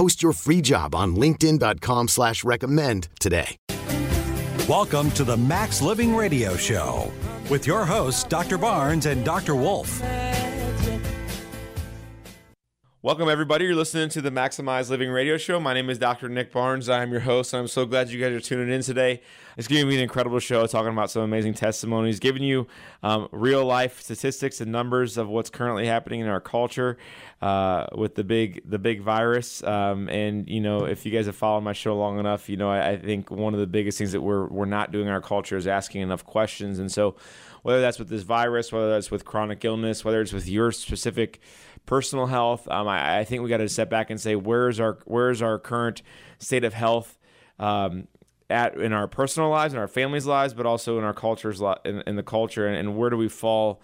Post your free job on LinkedIn.com slash recommend today. Welcome to the Max Living Radio Show with your hosts, Dr. Barnes and Dr. Wolf. Welcome, everybody. You're listening to the Maximize Living Radio Show. My name is Dr. Nick Barnes. I am your host, and I'm so glad you guys are tuning in today. It's going to be an incredible show talking about some amazing testimonies, giving you um, real life statistics and numbers of what's currently happening in our culture uh, with the big the big virus. Um, and you know, if you guys have followed my show long enough, you know I, I think one of the biggest things that we're we're not doing in our culture is asking enough questions. And so, whether that's with this virus, whether that's with chronic illness, whether it's with your specific personal health. Um, I, I, think we got to step back and say where's our where's our current state of health um, at in our personal lives, in our families' lives, but also in our cultures, in, in the culture, and, and, where do we fall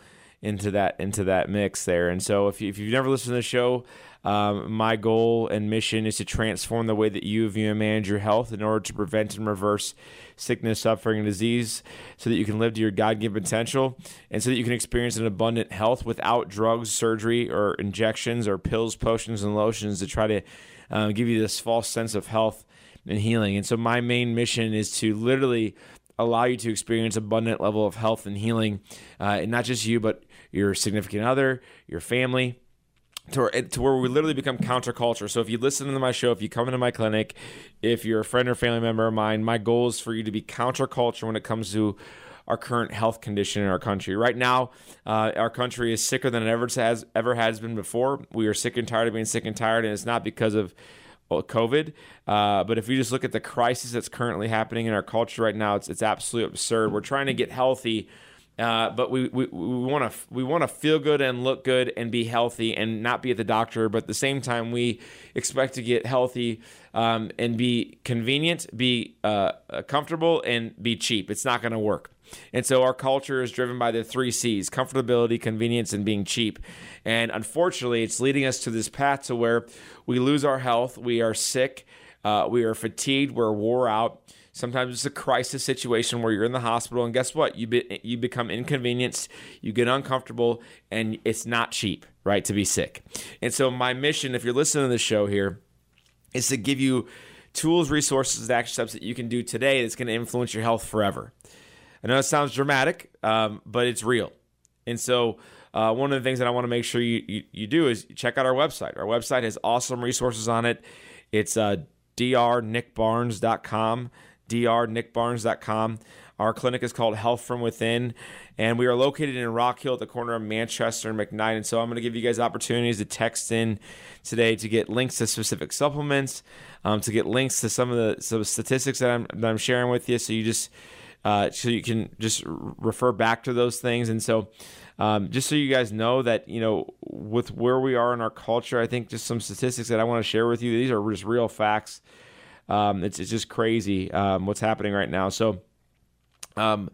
into that into that mix there? And so, if, you, if you've never listened to the show, um, my goal and mission is to transform the way that you view and manage your health in order to prevent and reverse sickness, suffering, and disease so that you can live to your God given potential and so that you can experience an abundant health without drugs, surgery, or injections, or pills, potions, and lotions to try to uh, give you this false sense of health and healing. And so, my main mission is to literally allow you to experience abundant level of health and healing, uh, and not just you, but your significant other, your family to, to where we literally become counterculture. So if you listen to my show, if you come into my clinic, if you're a friend or family member of mine, my goal is for you to be counterculture when it comes to our current health condition in our country. Right now, uh, our country is sicker than it ever has ever has been before. We are sick and tired of being sick and tired, and it's not because of COVID. Uh, but if we just look at the crisis that's currently happening in our culture right now, it's it's absolutely absurd. We're trying to get healthy uh, but we we want to we want to feel good and look good and be healthy and not be at the doctor. But at the same time, we expect to get healthy um, and be convenient, be uh, comfortable, and be cheap. It's not going to work. And so our culture is driven by the three C's comfortability, convenience, and being cheap. And unfortunately, it's leading us to this path to where we lose our health, we are sick, uh, we are fatigued, we're wore out, Sometimes it's a crisis situation where you're in the hospital, and guess what? You be, you become inconvenienced, you get uncomfortable, and it's not cheap, right, to be sick. And so my mission, if you're listening to the show here, is to give you tools, resources, and action steps that you can do today that's going to influence your health forever. I know it sounds dramatic, um, but it's real. And so uh, one of the things that I want to make sure you, you, you, do is check out our website. Our website has awesome resources on it. It's uh, drnickbarnes.com drnickbarnes.com. Our clinic is called Health from Within, and we are located in Rock Hill at the corner of Manchester and McKnight. And so I'm going to give you guys opportunities to text in today to get links to specific supplements, um, to get links to some of the some statistics that I'm, that I'm sharing with you. So you just uh, so you can just refer back to those things. And so um, just so you guys know that you know with where we are in our culture, I think just some statistics that I want to share with you. These are just real facts. Um, it's, it's just crazy um, what's happening right now. So um,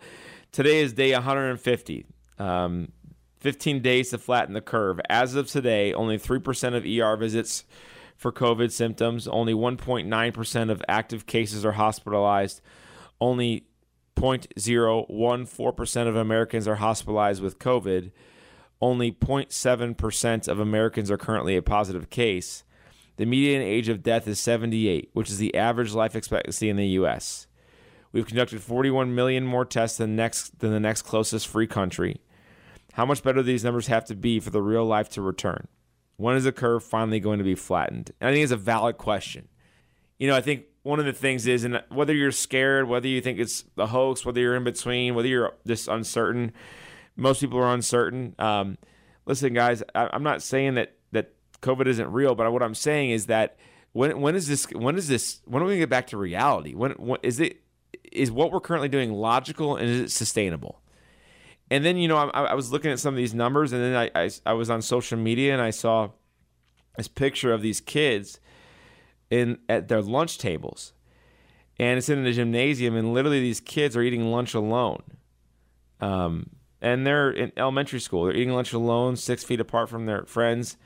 today is day 150. Um, 15 days to flatten the curve. As of today, only 3% of ER visits for COVID symptoms, only 1.9% of active cases are hospitalized, only 0.014% of Americans are hospitalized with COVID, only 0.7% of Americans are currently a positive case. The median age of death is 78, which is the average life expectancy in the U.S. We've conducted 41 million more tests than next than the next closest free country. How much better do these numbers have to be for the real life to return? When is the curve finally going to be flattened? And I think it's a valid question. You know, I think one of the things is, and whether you're scared, whether you think it's a hoax, whether you're in between, whether you're just uncertain, most people are uncertain. Um, listen, guys, I, I'm not saying that COVID isn't real, but what I'm saying is that when when is this when is this when are we gonna get back to reality? When, when is it is what we're currently doing logical and is it sustainable? And then you know I, I was looking at some of these numbers, and then I, I I was on social media and I saw this picture of these kids in at their lunch tables, and it's in the gymnasium, and literally these kids are eating lunch alone. Um, and they're in elementary school. They're eating lunch alone, six feet apart from their friends.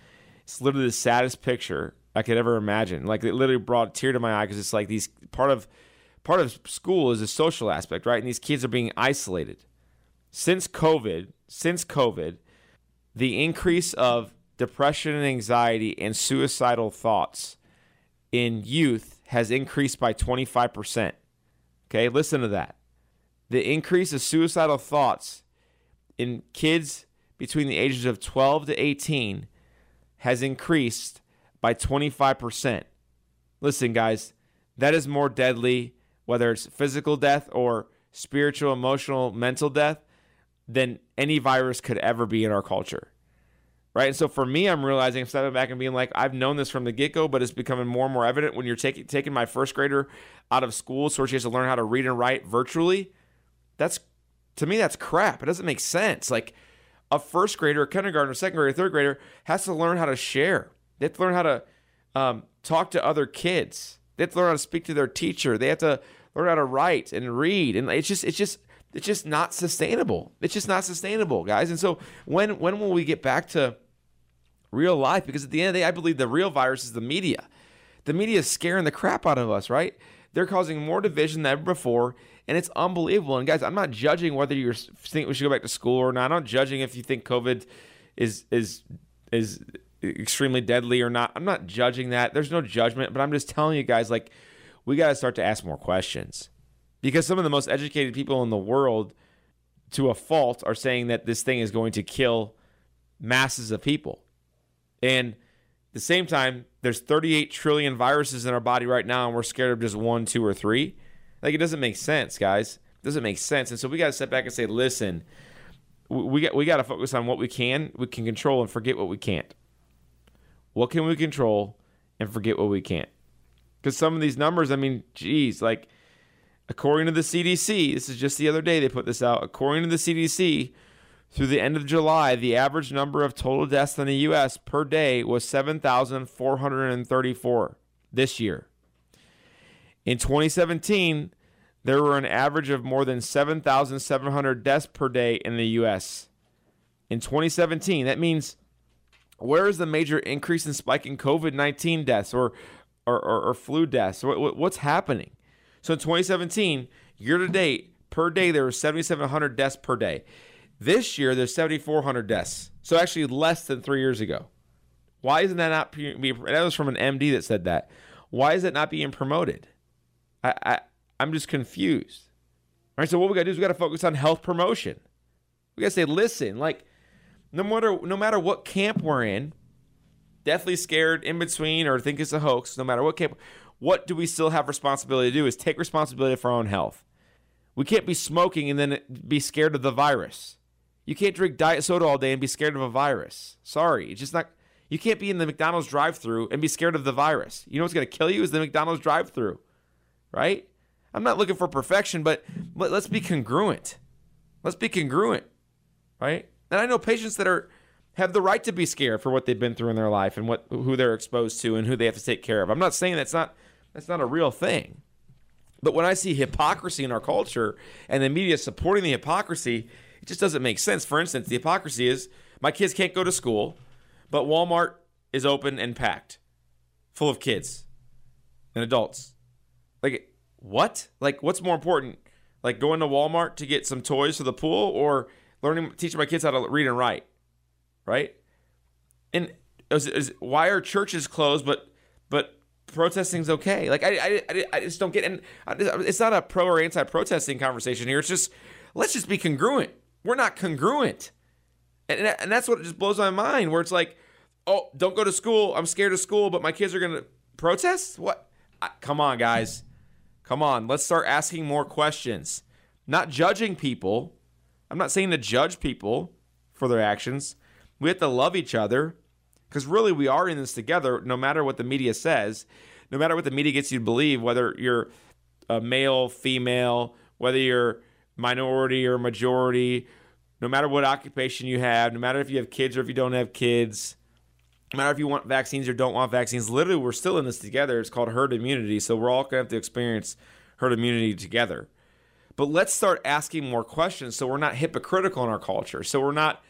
It's literally the saddest picture I could ever imagine. Like it literally brought a tear to my eye because it's like these part of part of school is a social aspect, right? And these kids are being isolated. Since COVID, since COVID, the increase of depression and anxiety and suicidal thoughts in youth has increased by 25%. Okay, listen to that. The increase of suicidal thoughts in kids between the ages of 12 to 18 has increased by 25%. Listen, guys, that is more deadly, whether it's physical death or spiritual, emotional, mental death, than any virus could ever be in our culture. Right. And so for me, I'm realizing, I'm stepping back and being like, I've known this from the get go, but it's becoming more and more evident when you're taking taking my first grader out of school so she has to learn how to read and write virtually. That's to me, that's crap. It doesn't make sense. Like a first grader, a kindergartner, a second grader, a third grader has to learn how to share. They have to learn how to um, talk to other kids. They have to learn how to speak to their teacher. They have to learn how to write and read. And it's just, it's just, it's just not sustainable. It's just not sustainable, guys. And so when when will we get back to real life? Because at the end of the day, I believe the real virus is the media. The media is scaring the crap out of us, right? They're causing more division than ever before, and it's unbelievable. And guys, I'm not judging whether you think we should go back to school or not. I'm not judging if you think COVID is is is extremely deadly or not. I'm not judging that. There's no judgment, but I'm just telling you guys, like, we got to start to ask more questions because some of the most educated people in the world, to a fault, are saying that this thing is going to kill masses of people. And at the same time, there's 38 trillion viruses in our body right now, and we're scared of just one, two, or three. Like, it doesn't make sense, guys. It doesn't make sense. And so we got to step back and say, listen, we got, we got to focus on what we can, we can control, and forget what we can't. What can we control and forget what we can't? Because some of these numbers, I mean, geez, like according to the CDC, this is just the other day they put this out. According to the CDC, through the end of July, the average number of total deaths in the U.S. per day was 7,434 this year. In 2017, there were an average of more than 7,700 deaths per day in the U.S. In 2017, that means where is the major increase in spike in COVID 19 deaths or, or, or, or flu deaths? What, what's happening? So in 2017, year to date, per day, there were 7,700 deaths per day. This year, there's 7,400 deaths. So actually less than three years ago. Why isn't that not that was from an MD that said that. Why is it not being promoted? I, I, I'm just confused. All right, so what we got to do is we got to focus on health promotion. We got to say, listen, like, no matter no matter what camp we're in, deathly scared in between or think it's a hoax, no matter what camp, what do we still have responsibility to do is take responsibility for our own health. We can't be smoking and then be scared of the virus. You can't drink diet soda all day and be scared of a virus. Sorry, it's just not you can't be in the McDonald's drive-through and be scared of the virus. You know what's going to kill you is the McDonald's drive-through. Right? I'm not looking for perfection, but let's be congruent. Let's be congruent. Right? And I know patients that are have the right to be scared for what they've been through in their life and what who they're exposed to and who they have to take care of. I'm not saying that's not that's not a real thing. But when I see hypocrisy in our culture and the media supporting the hypocrisy, it just doesn't make sense. For instance, the hypocrisy is my kids can't go to school, but Walmart is open and packed, full of kids and adults. Like what? Like what's more important? Like going to Walmart to get some toys for the pool or learning, teaching my kids how to read and write, right? And is, is, why are churches closed, but but protesting's okay? Like I, I, I just don't get. And it's not a pro or anti-protesting conversation here. It's just let's just be congruent. We're not congruent, and and that's what just blows my mind. Where it's like, oh, don't go to school. I'm scared of school, but my kids are gonna protest. What? come on, guys. Come on, let's start asking more questions. Not judging people. I'm not saying to judge people for their actions. We have to love each other because really we are in this together, no matter what the media says, no matter what the media gets you to believe, whether you're a male, female, whether you're minority or majority, no matter what occupation you have, no matter if you have kids or if you don't have kids, no matter if you want vaccines or don't want vaccines, literally we're still in this together. It's called herd immunity. So we're all going to have to experience herd immunity together. But let's start asking more questions so we're not hypocritical in our culture. So we're not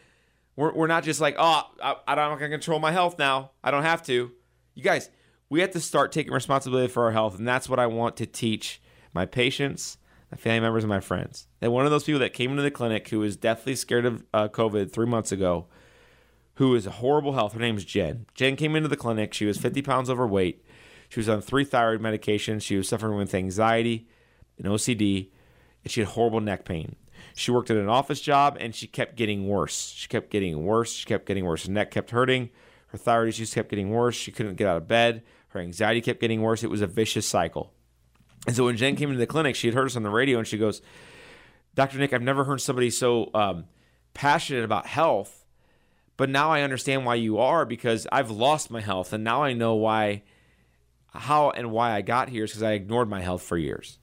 we're, we're not just like, oh, I, I don't can control my health now. I don't have to. You guys, we have to start taking responsibility for our health. And that's what I want to teach my patients, my family members, and my friends. And one of those people that came into the clinic who was deathly scared of uh, COVID three months ago, who is a horrible health, her name is Jen. Jen came into the clinic. She was 50 pounds overweight. She was on three thyroid medications. She was suffering with anxiety and OCD, and she had horrible neck pain. She worked at an office job and she kept getting worse. She kept getting worse. She kept getting worse. Her neck kept hurting. Her thyroid issues kept getting worse. She couldn't get out of bed. Her anxiety kept getting worse. It was a vicious cycle. And so when Jen came into the clinic, she had heard us on the radio and she goes, Dr. Nick, I've never heard somebody so um, passionate about health, but now I understand why you are because I've lost my health and now I know why, how and why I got here is because I ignored my health for years.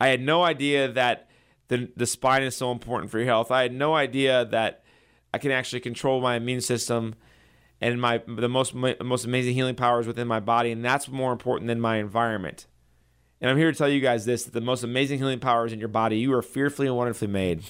I had no idea that the, the spine is so important for your health. I had no idea that I can actually control my immune system and my the most most amazing healing powers within my body, and that's more important than my environment. And I'm here to tell you guys this: that the most amazing healing powers in your body, you are fearfully and wonderfully made,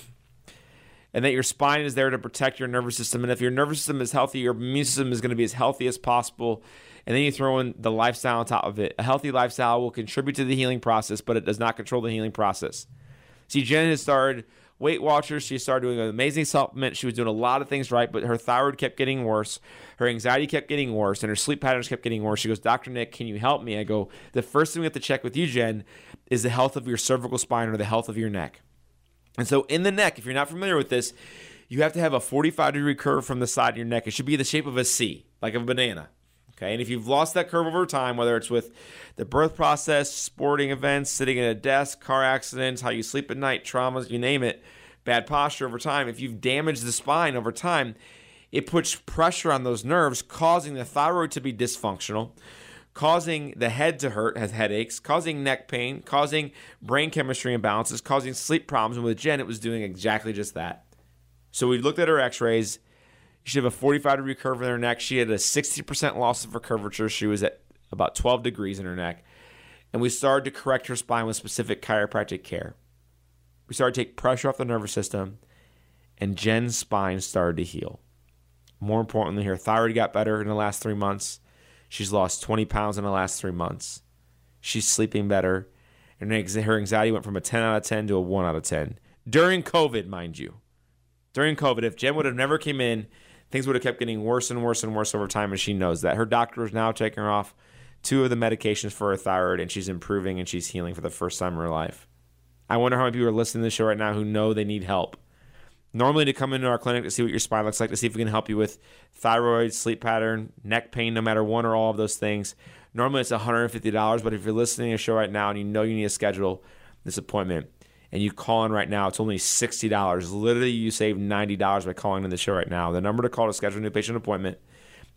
and that your spine is there to protect your nervous system. And if your nervous system is healthy, your immune system is going to be as healthy as possible. And then you throw in the lifestyle on top of it. A healthy lifestyle will contribute to the healing process, but it does not control the healing process. See, Jen has started Weight Watchers. She started doing an amazing supplement. She was doing a lot of things right, but her thyroid kept getting worse. Her anxiety kept getting worse, and her sleep patterns kept getting worse. She goes, Dr. Nick, can you help me? I go, the first thing we have to check with you, Jen, is the health of your cervical spine or the health of your neck. And so in the neck, if you're not familiar with this, you have to have a 45 degree curve from the side of your neck. It should be the shape of a C, like a banana. Okay. And if you've lost that curve over time, whether it's with the birth process, sporting events, sitting at a desk, car accidents, how you sleep at night, traumas, you name it, bad posture over time, if you've damaged the spine over time, it puts pressure on those nerves, causing the thyroid to be dysfunctional, causing the head to hurt, has headaches, causing neck pain, causing brain chemistry imbalances, causing sleep problems. And with Jen, it was doing exactly just that. So we looked at her x rays she had a 45 degree curve in her neck. She had a 60% loss of her curvature. She was at about 12 degrees in her neck. And we started to correct her spine with specific chiropractic care. We started to take pressure off the nervous system, and Jen's spine started to heal. More importantly, her thyroid got better in the last three months. She's lost 20 pounds in the last three months. She's sleeping better. And her anxiety went from a 10 out of 10 to a 1 out of 10. During COVID, mind you. During COVID, if Jen would have never came in things would have kept getting worse and worse and worse over time, and she knows that. Her doctor is now taking her off two of the medications for her thyroid, and she's improving and she's healing for the first time in her life. I wonder how many people are listening to the show right now who know they need help. Normally, to come into our clinic to see what your spine looks like, to see if we can help you with thyroid, sleep pattern, neck pain, no matter one or all of those things. Normally, it's $150, but if you're listening to a show right now and you know you need to schedule this appointment, and you call in right now, it's only $60. Literally, you save $90 by calling in the show right now. The number to call to schedule a new patient appointment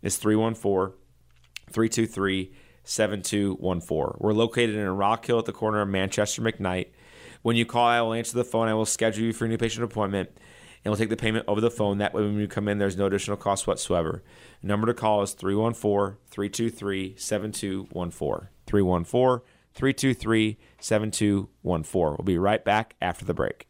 is 314 323 7214. We're located in Rock Hill at the corner of Manchester McKnight. When you call, I will answer the phone. I will schedule you for a new patient appointment and we'll take the payment over the phone. That way, when you come in, there's no additional cost whatsoever. Number to call is 314 323 7214. 314 323 7214. We'll be right back after the break.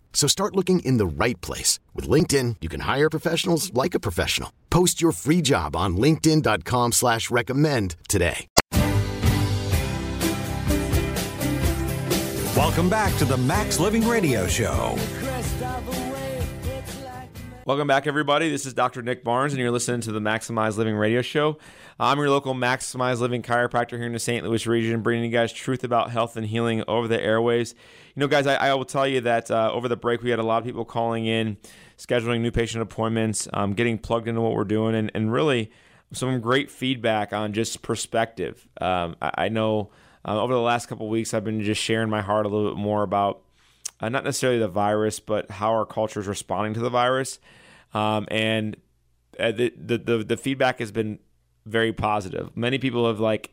So start looking in the right place. With LinkedIn, you can hire professionals like a professional. Post your free job on linkedin.com slash recommend today. Welcome back to the Max Living Radio Show. Welcome back, everybody. This is Dr. Nick Barnes, and you're listening to the Maximize Living Radio Show. I'm your local Maximize Living chiropractor here in the St. Louis region, bringing you guys truth about health and healing over the airways. You know, guys, I, I will tell you that uh, over the break, we had a lot of people calling in, scheduling new patient appointments, um, getting plugged into what we're doing, and, and really some great feedback on just perspective. Um, I, I, know uh, over the last couple weeks, I've been just sharing my heart a little bit more about uh, not necessarily the virus, but how our culture is responding to the virus. Um, and uh, the, the, the feedback has been very positive. Many people have like,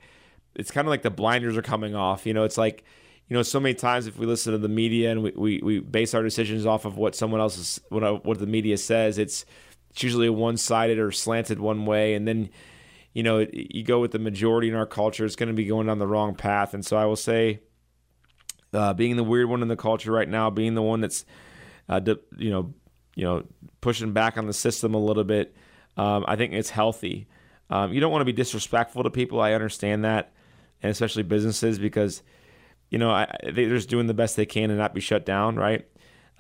it's kind of like the blinders are coming off. You know, it's like, you know, so many times if we listen to the media and we, we, we base our decisions off of what someone else is, what, what the media says, it's, it's usually one sided or slanted one way. And then, you know, you go with the majority in our culture, it's going to be going down the wrong path. And so I will say, uh, being the weird one in the culture right now, being the one that's, uh, you know, you know, pushing back on the system a little bit, um, I think it's healthy. Um, you don't want to be disrespectful to people. I understand that, and especially businesses because you know I, they're just doing the best they can and not be shut down, right?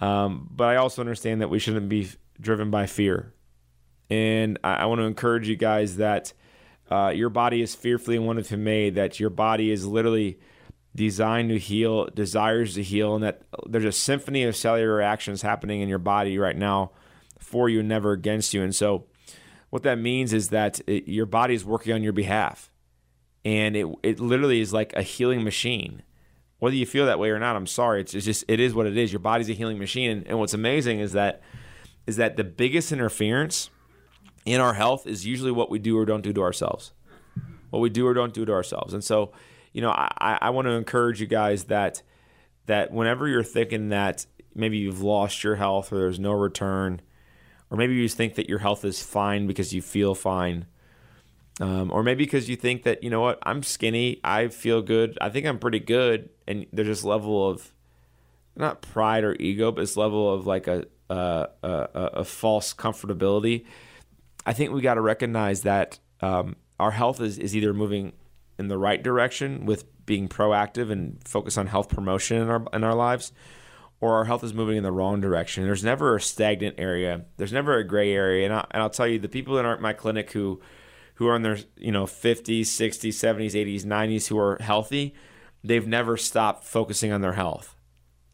Um, but I also understand that we shouldn't be driven by fear, and I, I want to encourage you guys that uh, your body is fearfully and wonderfully made. That your body is literally designed to heal, desires to heal, and that there's a symphony of cellular reactions happening in your body right now for you never against you. And so what that means is that it, your body is working on your behalf. And it, it literally is like a healing machine. Whether you feel that way or not, I'm sorry. It's, it's just, it is what it is. Your body's a healing machine. And, and what's amazing is that, is that the biggest interference in our health is usually what we do or don't do to ourselves. What we do or don't do to ourselves. And so, you know, I, I want to encourage you guys that, that whenever you're thinking that maybe you've lost your health or there's no return, or maybe you just think that your health is fine because you feel fine. Um, or maybe because you think that you know what I'm skinny, I feel good, I think I'm pretty good, and there's this level of not pride or ego, but this level of like a a, a, a false comfortability. I think we got to recognize that um, our health is, is either moving in the right direction with being proactive and focus on health promotion in our in our lives, or our health is moving in the wrong direction. There's never a stagnant area. There's never a gray area. And, I, and I'll tell you, the people in our, my clinic who who are in their you know 50s, 60s, 70s, 80s, 90s who are healthy, they've never stopped focusing on their health.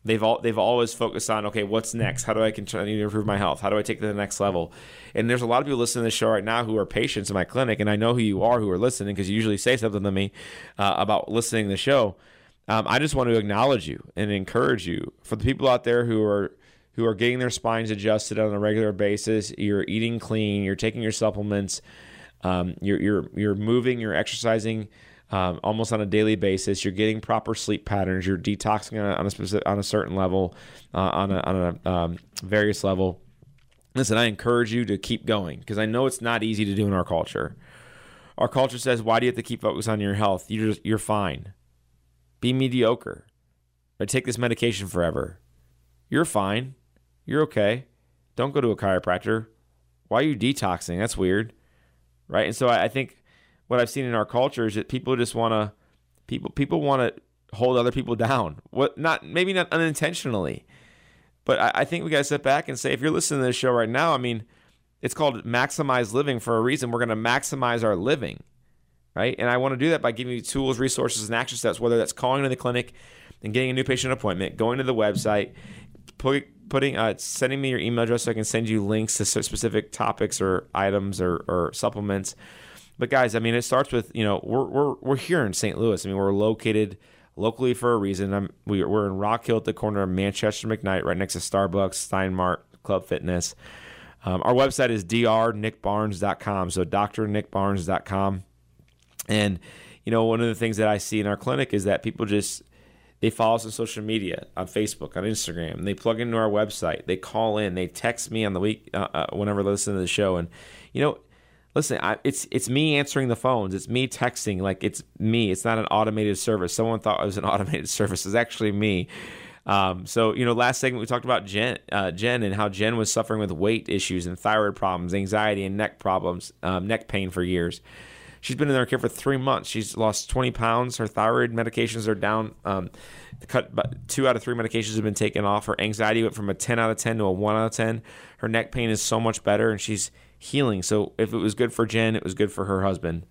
They've all they've always focused on okay, what's next? How do I continue to improve my health? How do I take to the next level? And there's a lot of people listening to this show right now who are patients in my clinic, and I know who you are who are listening because you usually say something to me uh, about listening to the show um, I just want to acknowledge you and encourage you for the people out there who are who are getting their spines adjusted on a regular basis. You're eating clean. You're taking your supplements. Um, you're you're you're moving. You're exercising. Um, almost on a daily basis. You're getting proper sleep patterns. You're detoxing on a, on a, specific, on a certain level, uh, on a, on a um, various level. Listen, I encourage you to keep going because I know it's not easy to do in our culture. Our culture says, "Why do you have to keep focus on your health? You're just, you're fine." Be mediocre. I take this medication forever. You're fine. You're okay. Don't go to a chiropractor. Why are you detoxing? That's weird. Right? And so I, I think what I've seen in our culture is that people just want to people people want to hold other people down. What not maybe not unintentionally. But I, I think we gotta step back and say if you're listening to this show right now, I mean, it's called maximize living for a reason. We're gonna maximize our living right? And I want to do that by giving you tools, resources, and action steps, whether that's calling to the clinic and getting a new patient appointment, going to the website, put, putting, uh, sending me your email address so I can send you links to specific topics or items or, or supplements. But guys, I mean, it starts with you know we're we're we're here in St. Louis. I mean, we're located locally for a reason. I'm, we, we're in Rock Hill at the corner of Manchester McKnight, right next to Starbucks, Stein Mart, Club Fitness. Um, our website is drnickbarnes.com. So drnickbarnes.com. And, you know, one of the things that I see in our clinic is that people just, they follow us on social media, on Facebook, on Instagram. They plug into our website. They call in. They text me on the week uh, uh, whenever they listen to the show. And, you know, listen, I, it's it's me answering the phones. It's me texting. Like it's me. It's not an automated service. Someone thought it was an automated service. It's actually me. Um, so you know, last segment we talked about Jen, uh, Jen, and how Jen was suffering with weight issues and thyroid problems, anxiety, and neck problems, um, neck pain for years. She's been in their care for three months. She's lost 20 pounds. Her thyroid medications are down. Um, cut two out of three medications have been taken off. Her anxiety went from a 10 out of 10 to a 1 out of 10. Her neck pain is so much better, and she's healing. So if it was good for Jen, it was good for her husband.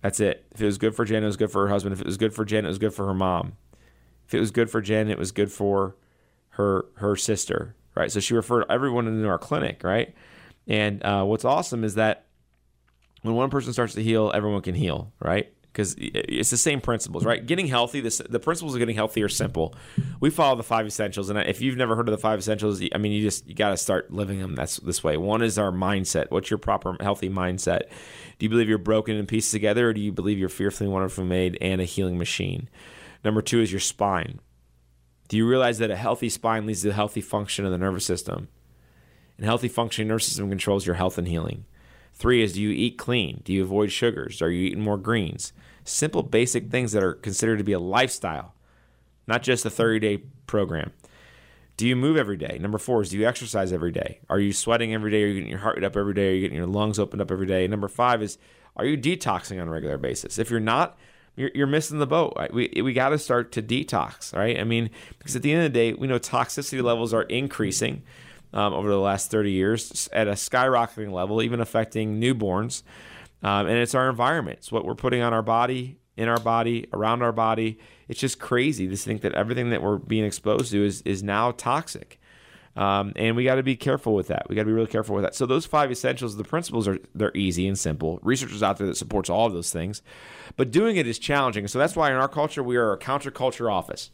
That's it. If it was good for Jen, it was good for her husband. If it was good for Jen, it was good for her mom. If it was good for Jen, it was good for her her sister, right? So she referred everyone into our clinic, right? And uh, what's awesome is that when one person starts to heal, everyone can heal, right? Because it's the same principles, right? Getting healthy, this, the principles of getting healthy are simple. We follow the five essentials, and if you've never heard of the five essentials, I mean, you just you got to start living them. That's this way. One is our mindset. What's your proper healthy mindset? Do you believe you're broken in pieces together, or do you believe you're fearfully wonderfully made and a healing machine? Number two is your spine. Do you realize that a healthy spine leads to a healthy function of the nervous system? And healthy functioning nervous system controls your health and healing. Three is do you eat clean? Do you avoid sugars? Are you eating more greens? Simple, basic things that are considered to be a lifestyle, not just a 30 day program. Do you move every day? Number four is do you exercise every day? Are you sweating every day? Are you getting your heart rate up every day? Are you getting your lungs opened up every day? Number five is are you detoxing on a regular basis? If you're not, you're, you're missing the boat. Right? We, we got to start to detox, right? I mean, because at the end of the day, we know toxicity levels are increasing um, over the last 30 years at a skyrocketing level, even affecting newborns. Um, and it's our environment. It's what we're putting on our body, in our body, around our body. It's just crazy to think that everything that we're being exposed to is, is now toxic. Um, and we got to be careful with that. We got to be really careful with that. So those five essentials, the principles are they're easy and simple. Research is out there that supports all of those things, but doing it is challenging. So that's why in our culture we are a counterculture office.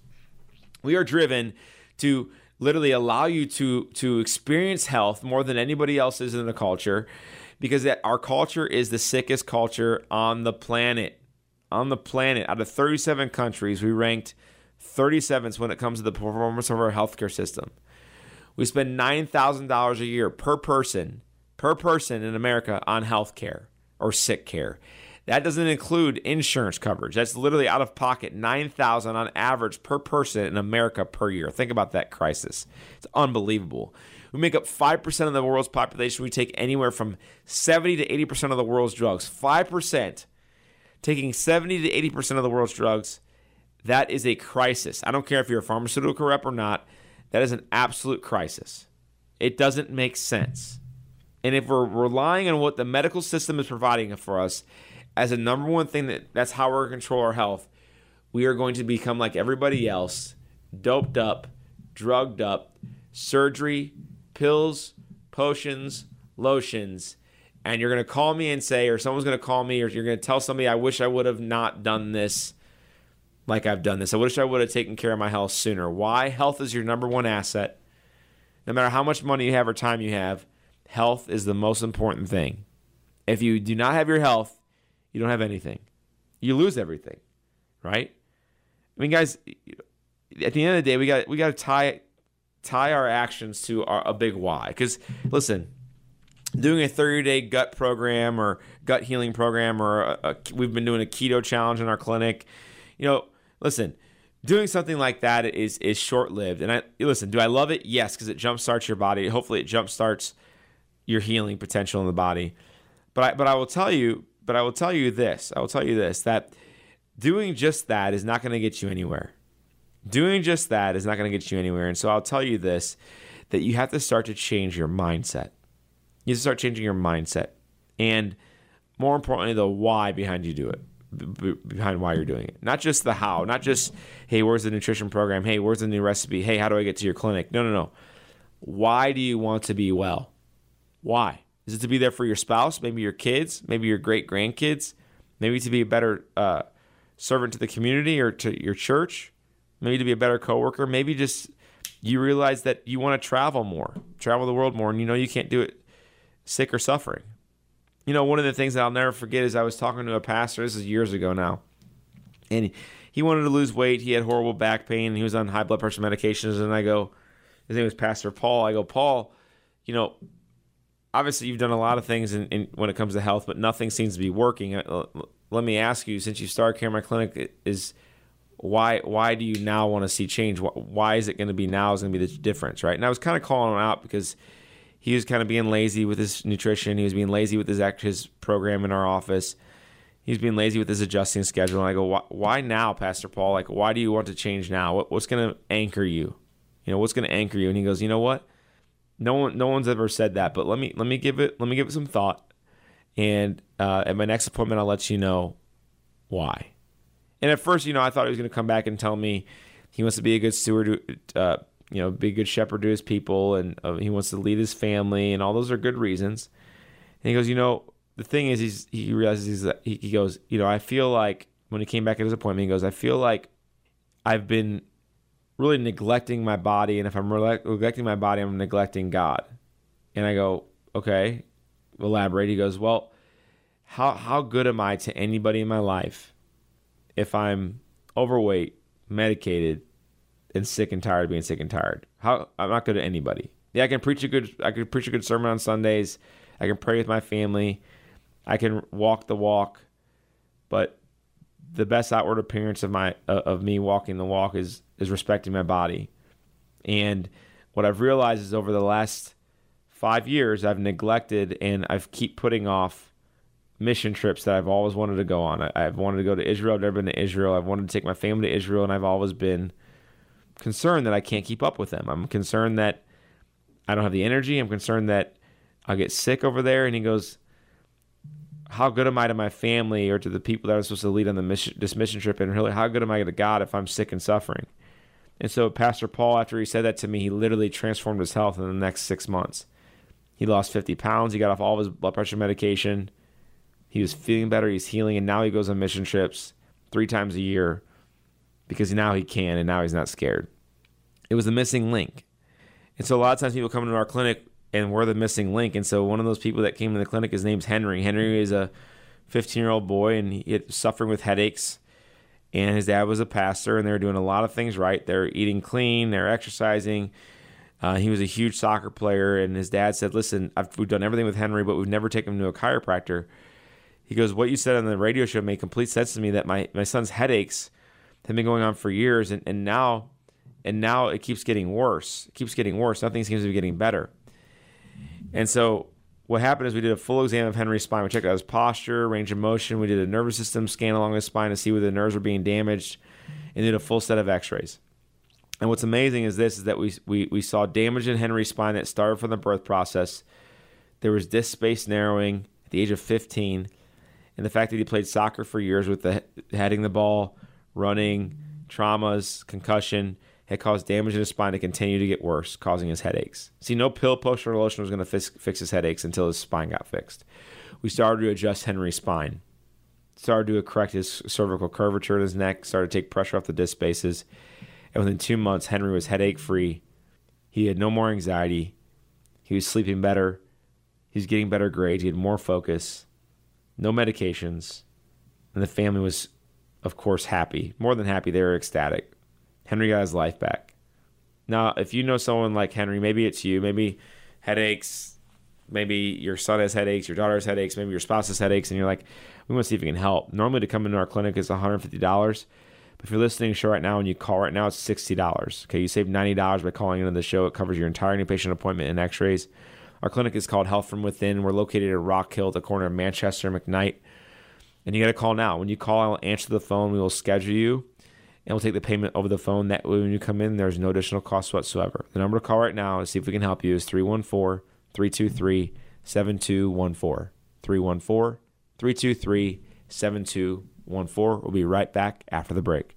We are driven to literally allow you to to experience health more than anybody else is in the culture because that our culture is the sickest culture on the planet. On the planet. Out of 37 countries we ranked 37th when it comes to the performance of our healthcare system. We spend $9000 a year per person per person in america on healthcare or sick care that doesn't include insurance coverage. That's literally out of pocket, 9000 on average per person in America per year. Think about that crisis. It's unbelievable. We make up 5% of the world's population. We take anywhere from 70 to 80% of the world's drugs. 5% taking 70 to 80% of the world's drugs. That is a crisis. I don't care if you're a pharmaceutical rep or not. That is an absolute crisis. It doesn't make sense. And if we're relying on what the medical system is providing for us, as a number one thing that that's how we're going to control our health, we are going to become like everybody else, doped up, drugged up, surgery, pills, potions, lotions, and you're going to call me and say, or someone's going to call me, or you're going to tell somebody, I wish I would have not done this like I've done this. I wish I would have taken care of my health sooner. Why? Health is your number one asset. No matter how much money you have or time you have, health is the most important thing. If you do not have your health, you don't have anything. You lose everything, right? I mean, guys, at the end of the day, we got we got to tie tie our actions to our, a big why. Because listen, doing a 30 day gut program or gut healing program, or a, a, we've been doing a keto challenge in our clinic. You know, listen, doing something like that is is short lived. And I listen, do I love it? Yes, because it jumpstarts your body. Hopefully, it jumpstarts your healing potential in the body. But I, but I will tell you, but I will tell you this I will tell you this that doing just that is not going to get you anywhere. Doing just that is not going to get you anywhere. And so I'll tell you this that you have to start to change your mindset. You have to start changing your mindset. And more importantly, the why behind you do it, behind why you're doing it. Not just the how, not just, hey, where's the nutrition program? Hey, where's the new recipe? Hey, how do I get to your clinic? No, no, no. Why do you want to be well? Why? Is it to be there for your spouse, maybe your kids, maybe your great grandkids, maybe to be a better uh, servant to the community or to your church, maybe to be a better coworker, maybe just you realize that you want to travel more, travel the world more, and you know you can't do it sick or suffering. You know, one of the things that I'll never forget is I was talking to a pastor, this is years ago now, and he wanted to lose weight. He had horrible back pain. He was on high blood pressure medications. And I go, his name was Pastor Paul. I go, Paul, you know, obviously you've done a lot of things in, in, when it comes to health, but nothing seems to be working. Uh, let me ask you, since you started Care My Clinic, is why why do you now want to see change? Why is it going to be now is going to be the difference, right? And I was kind of calling him out because he was kind of being lazy with his nutrition. He was being lazy with his his program in our office. He's being lazy with his adjusting schedule. And I go, why, why now, Pastor Paul? Like, why do you want to change now? What, what's going to anchor you? You know, what's going to anchor you? And he goes, you know what? No one, no one's ever said that, but let me let me give it let me give it some thought. And uh, at my next appointment, I'll let you know why. And at first, you know, I thought he was going to come back and tell me he wants to be a good steward, uh, you know, be a good shepherd to his people, and uh, he wants to lead his family, and all those are good reasons. And he goes, you know, the thing is, he's he realizes he's he, he goes, you know, I feel like when he came back at his appointment, he goes, I feel like I've been really neglecting my body, and if I'm neglecting my body, I'm neglecting God. And I go, okay, elaborate. He goes, well, how how good am I to anybody in my life if I'm overweight, medicated, and sick and tired of being sick and tired? How I'm not good to anybody. Yeah, I can preach a good I can preach a good sermon on Sundays. I can pray with my family. I can walk the walk, but the best outward appearance of my uh, of me walking the walk is is respecting my body. And what I've realized is over the last five years, I've neglected and I've keep putting off mission trips that I've always wanted to go on. I, have wanted to go to Israel. I've never been to Israel. I've wanted to take my family to Israel, and I've always been concerned that I can't keep up with them. I'm concerned that I don't have the energy. I'm concerned that I'll get sick over there. And he goes, how good am I to my family or to the people that I'm supposed to lead on the mission, this mission trip? And really, how good am I to God if I'm sick and suffering? And so, Pastor Paul, after he said that to me, he literally transformed his health in the next six months. He lost 50 pounds. He got off all of his blood pressure medication. He was feeling better. He's healing. And now he goes on mission trips three times a year because now he can and now he's not scared. It was the missing link. And so, a lot of times people come into our clinic and we're the missing link. And so one of those people that came to the clinic, his name's Henry. Henry is a 15 year old boy and he was suffering with headaches. And his dad was a pastor, and they were doing a lot of things right. They're eating clean, they're exercising. Uh, he was a huge soccer player, and his dad said, "Listen, I've, we've done everything with Henry, but we've never taken him to a chiropractor." He goes, "What you said on the radio show made complete sense to me. That my my son's headaches have been going on for years, and, and now and now it keeps getting worse. It keeps getting worse. Nothing seems to be getting better." And so what happened is we did a full exam of Henry's spine. We checked out his posture, range of motion. We did a nervous system scan along his spine to see where the nerves were being damaged, and did a full set of X-rays. And what's amazing is this: is that we we, we saw damage in Henry's spine that started from the birth process. There was disc space narrowing at the age of 15, and the fact that he played soccer for years with the heading the ball, running, traumas, concussion had caused damage in his spine to continue to get worse, causing his headaches. See, no pill, potion, or lotion was going to fix, fix his headaches until his spine got fixed. We started to adjust Henry's spine, started to correct his cervical curvature in his neck, started to take pressure off the disc spaces. And within two months, Henry was headache free. He had no more anxiety. He was sleeping better. He was getting better grades. He had more focus, no medications. And the family was, of course, happy. More than happy, they were ecstatic. Henry got his life back. Now, if you know someone like Henry, maybe it's you, maybe headaches, maybe your son has headaches, your daughter has headaches, maybe your spouse has headaches, and you're like, we want to see if we can help. Normally, to come into our clinic is $150. But if you're listening to the show right now and you call right now, it's $60. Okay, you save $90 by calling into the show. It covers your entire inpatient appointment and x rays. Our clinic is called Health From Within. We're located at Rock Hill, the corner of Manchester and McKnight. And you got to call now. When you call, I'll answer the phone. We will schedule you and we'll take the payment over the phone. That way, when you come in, there's no additional cost whatsoever. The number to call right now to see if we can help you is 314 323 7214. 314 323 7214. We'll be right back after the break.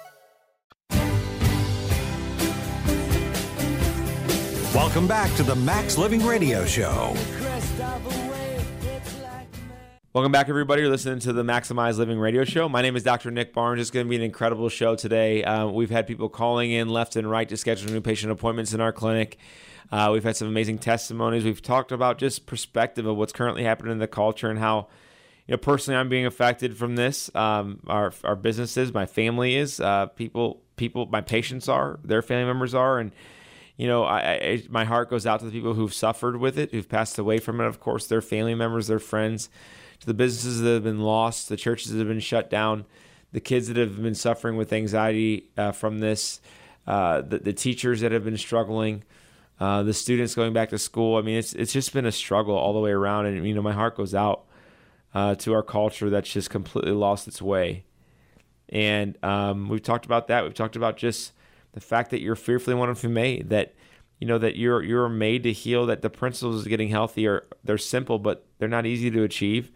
Welcome back to the Max Living Radio Show. Welcome back, everybody. You're listening to the Maximize Living Radio Show. My name is Dr. Nick Barnes. It's going to be an incredible show today. Uh, we've had people calling in left and right to schedule new patient appointments in our clinic. Uh, we've had some amazing testimonies. We've talked about just perspective of what's currently happening in the culture and how, you know, personally I'm being affected from this. Um, our our businesses, my family is, uh, people people, my patients are, their family members are, and you know, I, I, my heart goes out to the people who've suffered with it, who've passed away from it. Of course, their family members, their friends, to the businesses that have been lost, the churches that have been shut down, the kids that have been suffering with anxiety uh, from this, uh, the, the teachers that have been struggling, uh, the students going back to school. I mean, it's it's just been a struggle all the way around, and you know, my heart goes out uh, to our culture that's just completely lost its way. And um, we've talked about that. We've talked about just the fact that you're fearfully and wonderfully made. That you know that you're you're made to heal. That the principles of getting healthy are they're simple, but they're not easy to achieve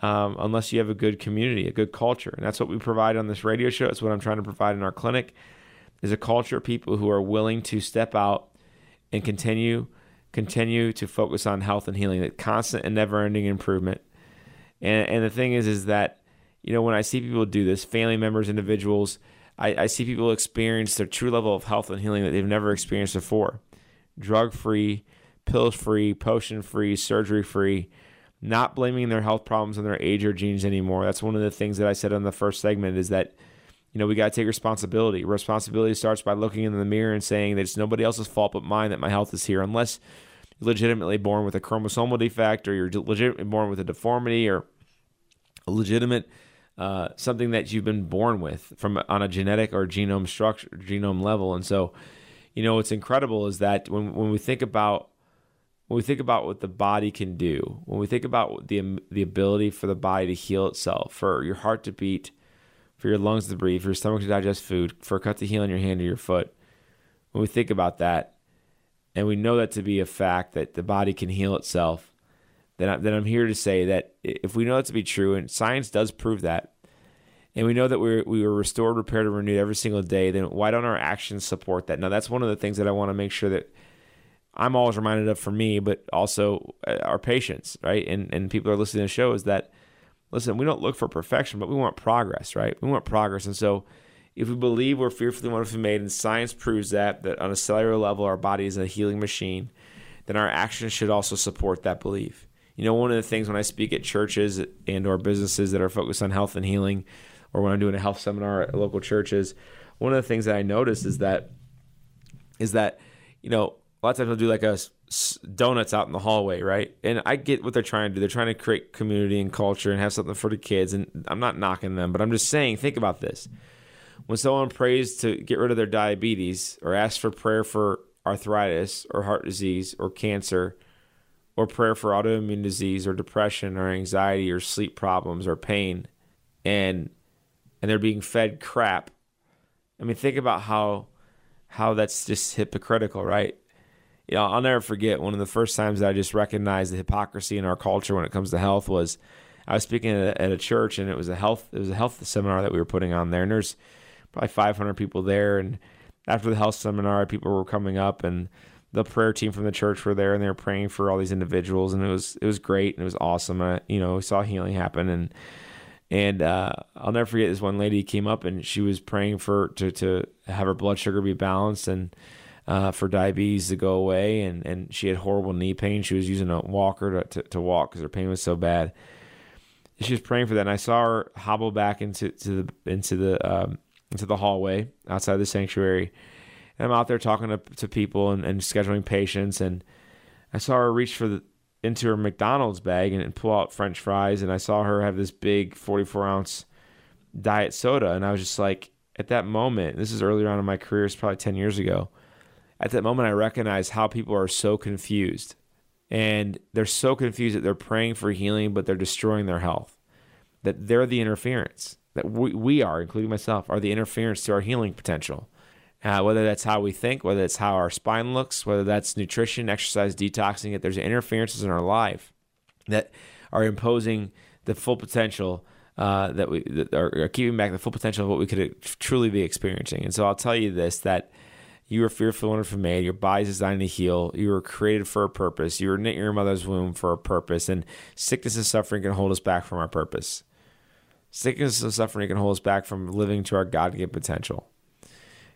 um, unless you have a good community, a good culture, and that's what we provide on this radio show. It's what I'm trying to provide in our clinic is a culture of people who are willing to step out and continue continue to focus on health and healing, that constant and never-ending improvement. And and the thing is, is that you know when I see people do this, family members, individuals I, I see people experience their true level of health and healing that they've never experienced before. Drug free, pills free, potion free, surgery free, not blaming their health problems on their age or genes anymore. That's one of the things that I said in the first segment is that, you know, we got to take responsibility. Responsibility starts by looking in the mirror and saying that it's nobody else's fault but mine that my health is here, unless you're legitimately born with a chromosomal defect or you're legitimately born with a deformity or a legitimate uh, something that you've been born with from on a genetic or genome structure, genome level. And so, you know, what's incredible is that when when we think about when we think about what the body can do, when we think about the the ability for the body to heal itself, for your heart to beat, for your lungs to breathe, for your stomach to digest food, for a cut to heal in your hand or your foot, when we think about that, and we know that to be a fact that the body can heal itself, then, I, then I'm here to say that if we know that to be true, and science does prove that, and we know that we we were restored, repaired, and renewed every single day, then why don't our actions support that? Now, that's one of the things that I want to make sure that I'm always reminded of for me, but also uh, our patients, right? And and people are listening to the show is that listen, we don't look for perfection, but we want progress, right? We want progress, and so if we believe we're fearfully and wonderfully made, and science proves that that on a cellular level our body is a healing machine, then our actions should also support that belief. You know, one of the things when I speak at churches and or businesses that are focused on health and healing, or when I'm doing a health seminar at local churches, one of the things that I notice is that is that you know a lot of times they'll do like a donuts out in the hallway, right? And I get what they're trying to do. They're trying to create community and culture and have something for the kids. And I'm not knocking them, but I'm just saying, think about this. When someone prays to get rid of their diabetes or asks for prayer for arthritis or heart disease or cancer or prayer for autoimmune disease or depression or anxiety or sleep problems or pain and and they're being fed crap I mean, think about how how that's just hypocritical, right? You know, I'll never forget one of the first times that I just recognized the hypocrisy in our culture when it comes to health was I was speaking at a, at a church and it was a health it was a health seminar that we were putting on there and there's probably 500 people there and after the health seminar people were coming up and the prayer team from the church were there and they were praying for all these individuals and it was it was great and it was awesome. I, you know, we saw healing happen and and uh, I'll never forget this one lady came up and she was praying for to to have her blood sugar be balanced and uh, for diabetes to go away and and she had horrible knee pain. She was using a walker to to, to walk because her pain was so bad. She was praying for that, and I saw her hobble back into to the into the um, into the hallway outside the sanctuary and I'm out there talking to, to people and, and scheduling patients. And I saw her reach for the into her McDonald's bag and, and, pull out French fries. And I saw her have this big 44 ounce diet soda. And I was just like, at that moment, this is earlier on in my career, it's probably 10 years ago. At that moment, I recognized how people are so confused. And they're so confused that they're praying for healing, but they're destroying their health. That they're the interference. That we, we are, including myself, are the interference to our healing potential uh, whether that's how we think, whether it's how our spine looks, whether that's nutrition, exercise, detoxing, if there's interferences in our life that are imposing the full potential uh, that we that are, keeping back the full potential of what we could truly be experiencing. And so I'll tell you this that you are fearful and wonderfully made. Your body's designed to heal. You were created for a purpose. You were knit in your mother's womb for a purpose. And sickness and suffering can hold us back from our purpose. Sickness and suffering can hold us back from living to our God given potential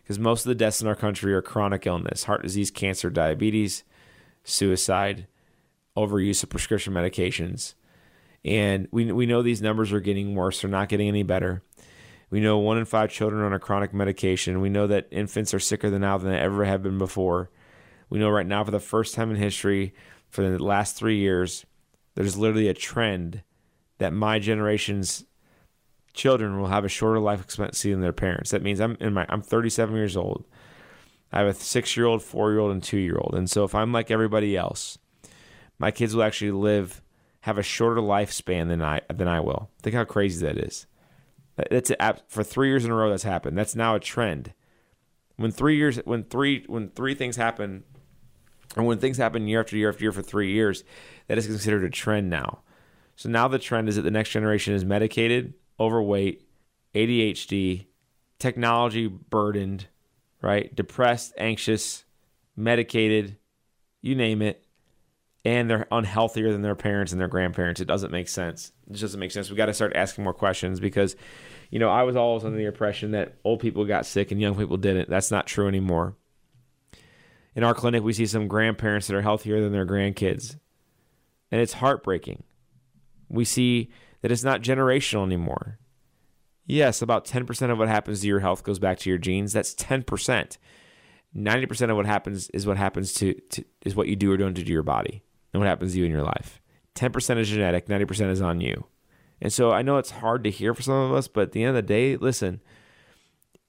because most of the deaths in our country are chronic illness heart disease, cancer, diabetes, suicide, overuse of prescription medications. And we, we know these numbers are getting worse, they're not getting any better. We know one in five children are on a chronic medication. We know that infants are sicker than now than they ever have been before. We know right now, for the first time in history, for the last three years, there's literally a trend that my generation's children will have a shorter life expectancy than their parents. That means I'm in my I'm 37 years old. I have a six year old, four year old, and two year old. And so if I'm like everybody else, my kids will actually live have a shorter lifespan than I than I will. Think how crazy that is. That's a, for three years in a row that's happened. That's now a trend. When three years when three when three things happen or when things happen year after year after year for three years, that is considered a trend now. So now the trend is that the next generation is medicated overweight, ADHD, technology burdened, right? Depressed, anxious, medicated, you name it. And they're unhealthier than their parents and their grandparents. It doesn't make sense. It just doesn't make sense. We got to start asking more questions because, you know, I was always under the impression that old people got sick and young people didn't. That's not true anymore. In our clinic, we see some grandparents that are healthier than their grandkids, and it's heartbreaking. We see that it's not generational anymore. Yes, about 10% of what happens to your health goes back to your genes. That's 10%. 90% of what happens is what happens to, to is what you do or don't do to your body and what happens to you in your life. 10% is genetic, 90% is on you. And so I know it's hard to hear for some of us, but at the end of the day, listen,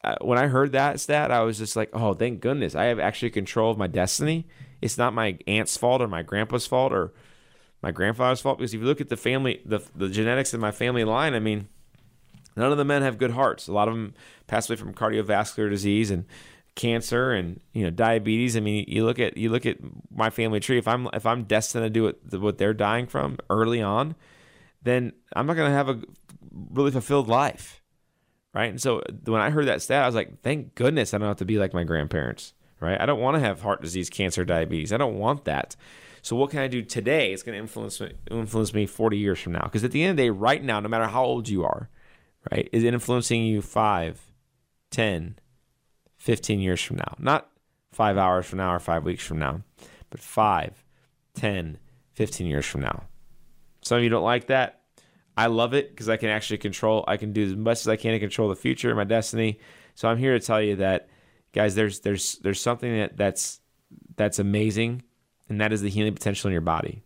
uh, when I heard that stat, I was just like, oh, thank goodness. I have actually control of my destiny. It's not my aunt's fault or my grandpa's fault or my grandfather's fault because if you look at the family, the the genetics in my family line, I mean, none of the men have good hearts. A lot of them pass away from cardiovascular disease and cancer and you know diabetes. I mean, you look at you look at my family tree. If I'm if I'm destined to do what what they're dying from early on, then I'm not going to have a really fulfilled life, right? And so when I heard that stat, I was like, thank goodness I don't have to be like my grandparents, right? I don't want to have heart disease, cancer, diabetes. I don't want that. So what can I do today? It's going to influence me, influence me 40 years from now. Because at the end of the day, right now, no matter how old you are, right, is influencing you 5, 10, 15 years from now? Not five hours from now or five weeks from now, but 5, 10, 15 years from now. Some of you don't like that. I love it because I can actually control, I can do as much as I can to control the future, my destiny. So I'm here to tell you that, guys, there's there's there's something that that's that's amazing and that is the healing potential in your body.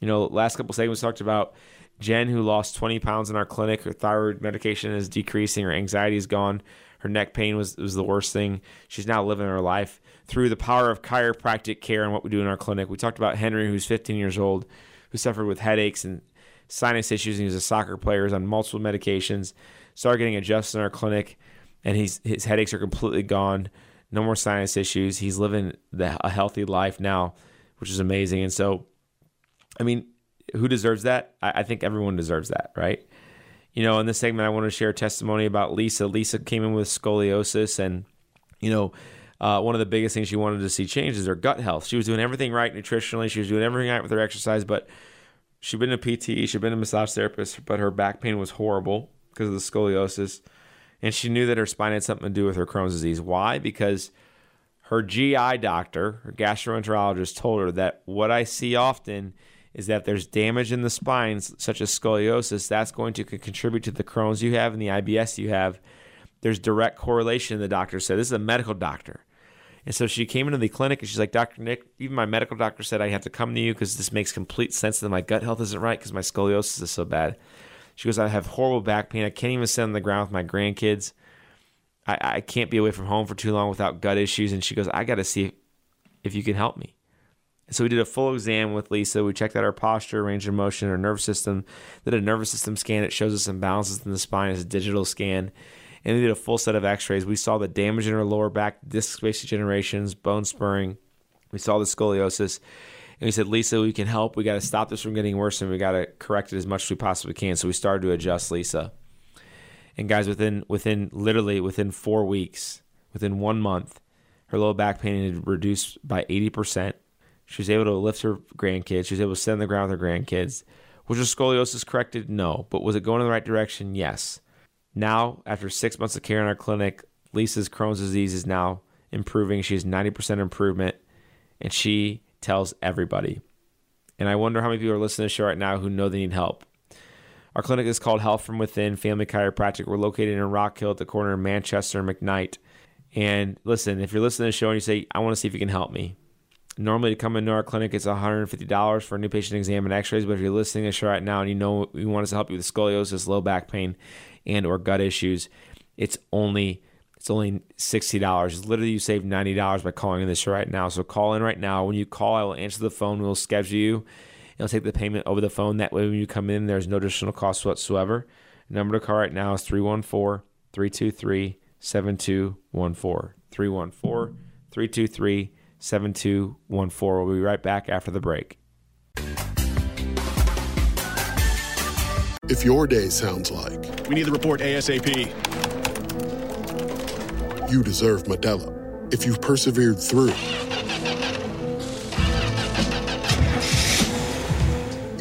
You know, last couple segments talked about Jen, who lost 20 pounds in our clinic. Her thyroid medication is decreasing. Her anxiety is gone. Her neck pain was, was the worst thing. She's now living her life through the power of chiropractic care and what we do in our clinic. We talked about Henry, who's 15 years old, who suffered with headaches and sinus issues, and he was a soccer player, was on multiple medications, started getting adjusted in our clinic. and he's his headaches are completely gone. No more sinus issues. He's living the, a healthy life now, which is amazing. And so, I mean, who deserves that? I, I think everyone deserves that, right? You know, in this segment, I want to share a testimony about Lisa. Lisa came in with scoliosis, and you know, uh, one of the biggest things she wanted to see change is her gut health. She was doing everything right nutritionally. She was doing everything right with her exercise, but she'd been a PT, she'd been a massage therapist, but her back pain was horrible because of the scoliosis. And she knew that her spine had something to do with her Crohn's disease. Why? Because her GI doctor, her gastroenterologist, told her that what I see often is that there's damage in the spine, such as scoliosis, that's going to contribute to the Crohn's you have and the IBS you have. There's direct correlation, the doctor said. This is a medical doctor. And so she came into the clinic and she's like, Dr. Nick, even my medical doctor said I have to come to you because this makes complete sense that my gut health isn't right because my scoliosis is so bad. She goes, I have horrible back pain. I can't even sit on the ground with my grandkids. I, I can't be away from home for too long without gut issues. And she goes, I got to see if you can help me. So we did a full exam with Lisa. We checked out her posture, range of motion, her nervous system. Did a nervous system scan. It shows us imbalances in the spine. It's a digital scan. And we did a full set of x-rays. We saw the damage in her lower back, disc space degenerations, bone spurring. We saw the scoliosis. And we said, Lisa, we can help. We got to stop this from getting worse and we got to correct it as much as we possibly can. So we started to adjust Lisa. And guys, within within literally within four weeks, within one month, her low back pain had reduced by 80%. She was able to lift her grandkids. She was able to sit on the ground with her grandkids. Was her scoliosis corrected? No. But was it going in the right direction? Yes. Now, after six months of care in our clinic, Lisa's Crohn's disease is now improving. She has 90% improvement, and she tells everybody. And I wonder how many people are listening to the show right now who know they need help. Our clinic is called Health from Within Family Chiropractic. We're located in Rock Hill at the corner of Manchester and McKnight. And listen, if you're listening to the show and you say, I want to see if you can help me, normally to come into our clinic, it's $150 for a new patient exam and x-rays. But if you're listening to the show right now and you know you want us to help you with scoliosis, low back pain, and or gut issues, it's only it's only $60. Literally, you save $90 by calling in this show right now. So call in right now. When you call, I will answer the phone. We'll schedule you. I'll take the payment over the phone. That way, when you come in, there's no additional cost whatsoever. Number to call right now is 314 323 7214. 314 323 7214. We'll be right back after the break. If your day sounds like we need the report ASAP you deserve Modelo. If you've persevered through,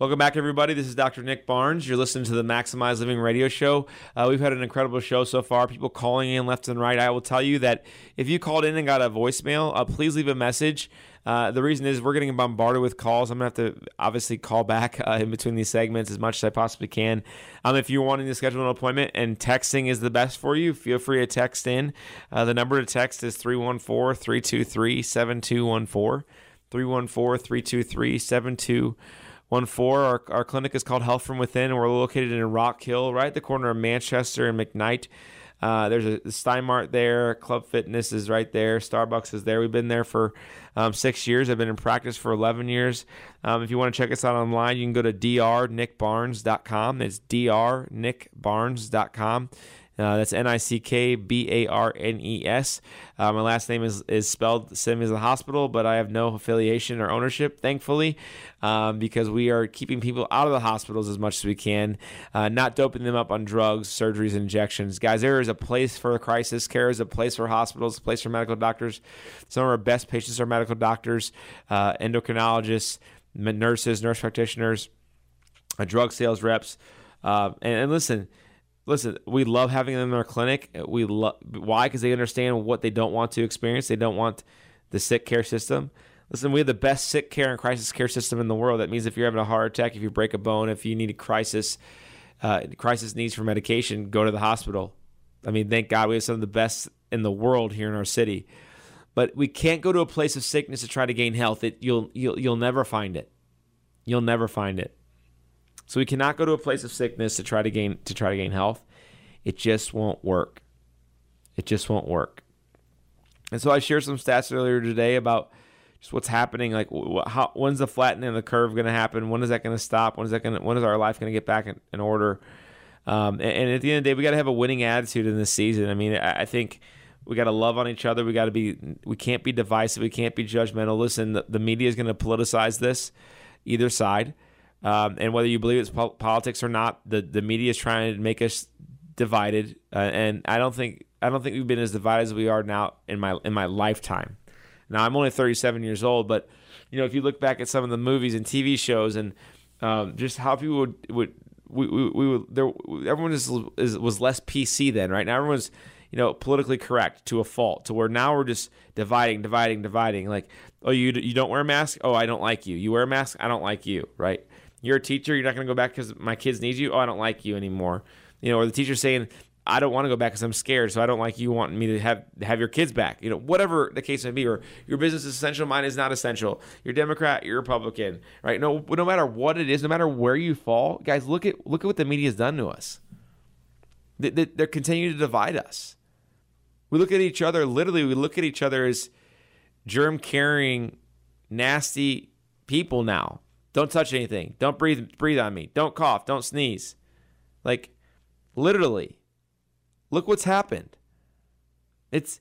Welcome back, everybody. This is Dr. Nick Barnes. You're listening to the Maximize Living Radio Show. Uh, we've had an incredible show so far. People calling in left and right. I will tell you that if you called in and got a voicemail, uh, please leave a message. Uh, the reason is we're getting bombarded with calls. I'm going to have to obviously call back uh, in between these segments as much as I possibly can. Um, if you're wanting to schedule an appointment and texting is the best for you, feel free to text in. Uh, the number to text is 314 323 7214. 314 323 7214 one four. Our, our clinic is called Health from Within, and we're located in Rock Hill, right at the corner of Manchester and McKnight. Uh, there's a Stein Mart there. Club Fitness is right there. Starbucks is there. We've been there for um, six years. I've been in practice for 11 years. Um, if you want to check us out online, you can go to drnickbarnes.com. It's drnickbarnes.com. Uh, that's N I C K B A R N E S. Uh, my last name is, is spelled the same as the hospital, but I have no affiliation or ownership, thankfully, um, because we are keeping people out of the hospitals as much as we can, uh, not doping them up on drugs, surgeries, injections. Guys, there is a place for crisis care, is a place for hospitals, a place for medical doctors. Some of our best patients are medical doctors, uh, endocrinologists, nurses, nurse practitioners, uh, drug sales reps. Uh, and, and listen, listen, we love having them in our clinic. We love why because they understand what they don't want to experience. They don't want the sick care system. Listen, we have the best sick care and crisis care system in the world. That means if you're having a heart attack, if you break a bone, if you need a crisis, uh, crisis needs for medication, go to the hospital. I mean, thank God we have some of the best in the world here in our city. But we can't go to a place of sickness to try to gain health. It, you'll you'll you'll never find it. You'll never find it. So we cannot go to a place of sickness to try to gain to try to gain health. It just won't work. It just won't work. And so I shared some stats earlier today about just what's happening. Like, how, when's the flattening of the curve going to happen? When is that going to stop? When is that going? When is our life going to get back in, in order? Um, and, and, at the end of the day, we got to have a winning attitude in this season. I mean, I, I think we got to love on each other. We got to be. We can't be divisive. We can't be judgmental. Listen, the, the media is going to politicize this, either side. Um, and whether you believe it's po- politics or not, the, the media is trying to make us divided. Uh, and I don't think I don't think we've been as divided as we are now in my in my lifetime. Now I'm only 37 years old, but you know if you look back at some of the movies and TV shows and um, just how people would would we, we, we there everyone is, is was less PC then, right? Now everyone's you know politically correct to a fault to where now we're just dividing dividing dividing like oh you you don't wear a mask oh i don't like you you wear a mask i don't like you right you're a teacher. You're not going to go back because my kids need you. Oh, I don't like you anymore. You know, or the teacher saying, I don't want to go back because I'm scared, so I don't like you wanting me to have have your kids back. You know, whatever the case may be, or your business is essential, mine is not essential. You're Democrat, you're Republican, right? No, no matter what it is, no matter where you fall, guys, look at look at what the media has done to us. They, they, they're continuing to divide us. We look at each other. Literally, we look at each other as germ carrying, nasty people now. Don't touch anything. Don't breathe breathe on me. Don't cough. Don't sneeze. Like literally. Look what's happened. It's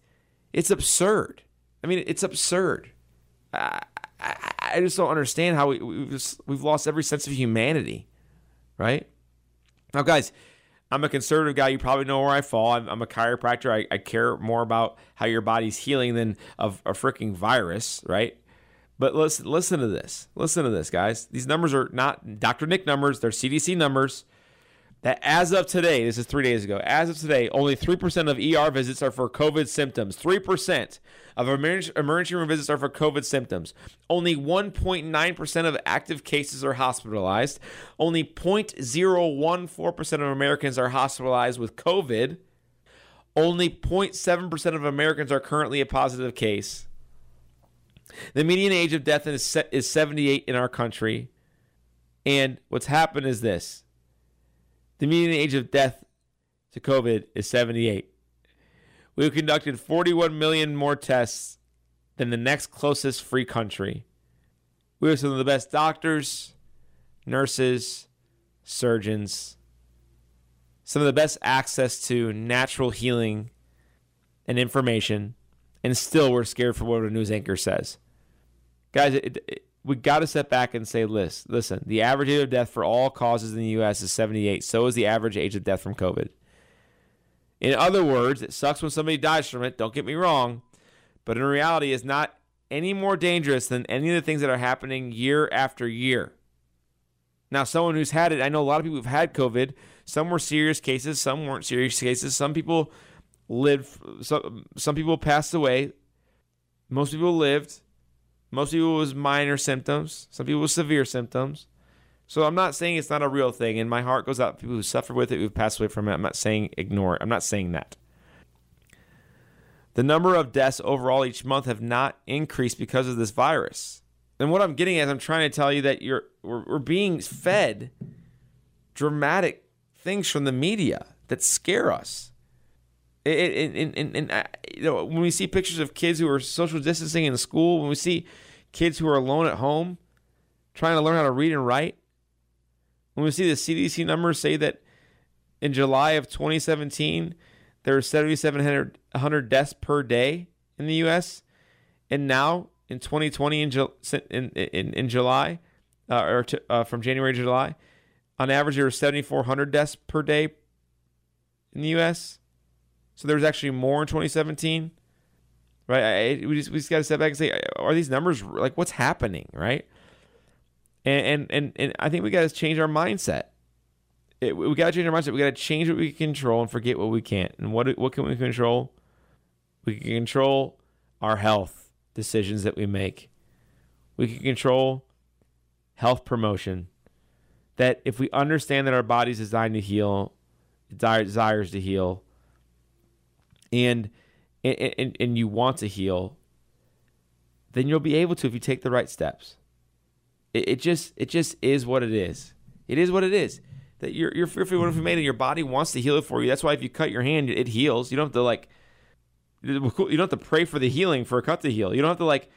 it's absurd. I mean, it's absurd. I, I, I just don't understand how we, we've just, we've lost every sense of humanity, right? Now, guys, I'm a conservative guy. You probably know where I fall. I'm, I'm a chiropractor. I, I, care more about how your body's healing than a freaking virus, right? But listen, listen to this. Listen to this, guys. These numbers are not Dr. Nick numbers, they're CDC numbers. That as of today, this is three days ago, as of today, only 3% of ER visits are for COVID symptoms. 3% of emergency room visits are for COVID symptoms. Only 1.9% of active cases are hospitalized. Only 0.014% of Americans are hospitalized with COVID. Only 0.7% of Americans are currently a positive case. The median age of death is, is 78 in our country. And what's happened is this the median age of death to COVID is 78. We've conducted 41 million more tests than the next closest free country. We have some of the best doctors, nurses, surgeons, some of the best access to natural healing and information, and still we're scared for what a news anchor says guys, it, it, we got to step back and say, listen, listen, the average age of death for all causes in the U.S. is 78. So is the average age of death from COVID. In other words, it sucks when somebody dies from it. Don't get me wrong, but in reality, it's not any more dangerous than any of the things that are happening year after year. Now, someone who's had it, I know a lot of people who've had COVID. Some were serious cases, some weren't serious cases. Some people lived, some, some people passed away. Most people lived. Most people was minor symptoms, some people with severe symptoms. So I'm not saying it's not a real thing, and my heart goes out to people who suffer with it, who've passed away from it. I'm not saying ignore it. I'm not saying that. The number of deaths overall each month have not increased because of this virus. And what I'm getting at, is I'm trying to tell you that you're we're, we're being fed dramatic things from the media that scare us. And, and, and, uh, you know, when we see pictures of kids who are social distancing in school, when we see kids who are alone at home trying to learn how to read and write, when we see the CDC numbers say that in July of 2017, there were 7,700 100 deaths per day in the U.S. And now in 2020 in in in, in July, uh, or to, uh, from January to July, on average there were 7,400 deaths per day in the U.S. So there was actually more in 2017, right? I, we just we just got to step back and say, are these numbers like what's happening, right? And and and, and I think we got to change our mindset. It, we got to change our mindset. We got to change what we can control and forget what we can't. And what what can we control? We can control our health decisions that we make. We can control health promotion. That if we understand that our body's designed to heal, desires to heal, and and, and you want to heal, then you'll be able to if you take the right steps. It, it just it just is what it is. It is what it is. That you're you're fearfully made it. Your body wants to heal it for you. That's why if you cut your hand, it heals. You don't have to like you don't have to pray for the healing for a cut to heal. You don't have to like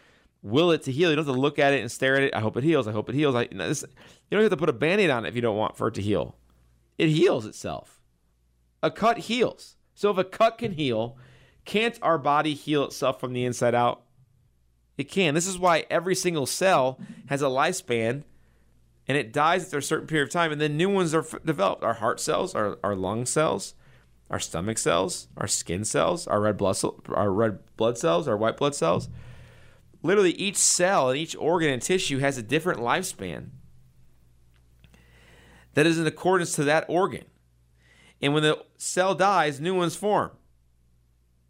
will it to heal. You don't have to look at it and stare at it. I hope it heals. I hope it heals. I, you, this, you don't have to put a band-aid on it if you don't want for it to heal. It heals itself. A cut heals. So if a cut can heal, can't our body heal itself from the inside out? It can. This is why every single cell has a lifespan and it dies after a certain period of time and then new ones are developed. Our heart cells, our, our lung cells, our stomach cells, our skin cells, our red blood our red blood cells, our white blood cells. Literally each cell and each organ and tissue has a different lifespan that is in accordance to that organ. And when the cell dies, new ones form.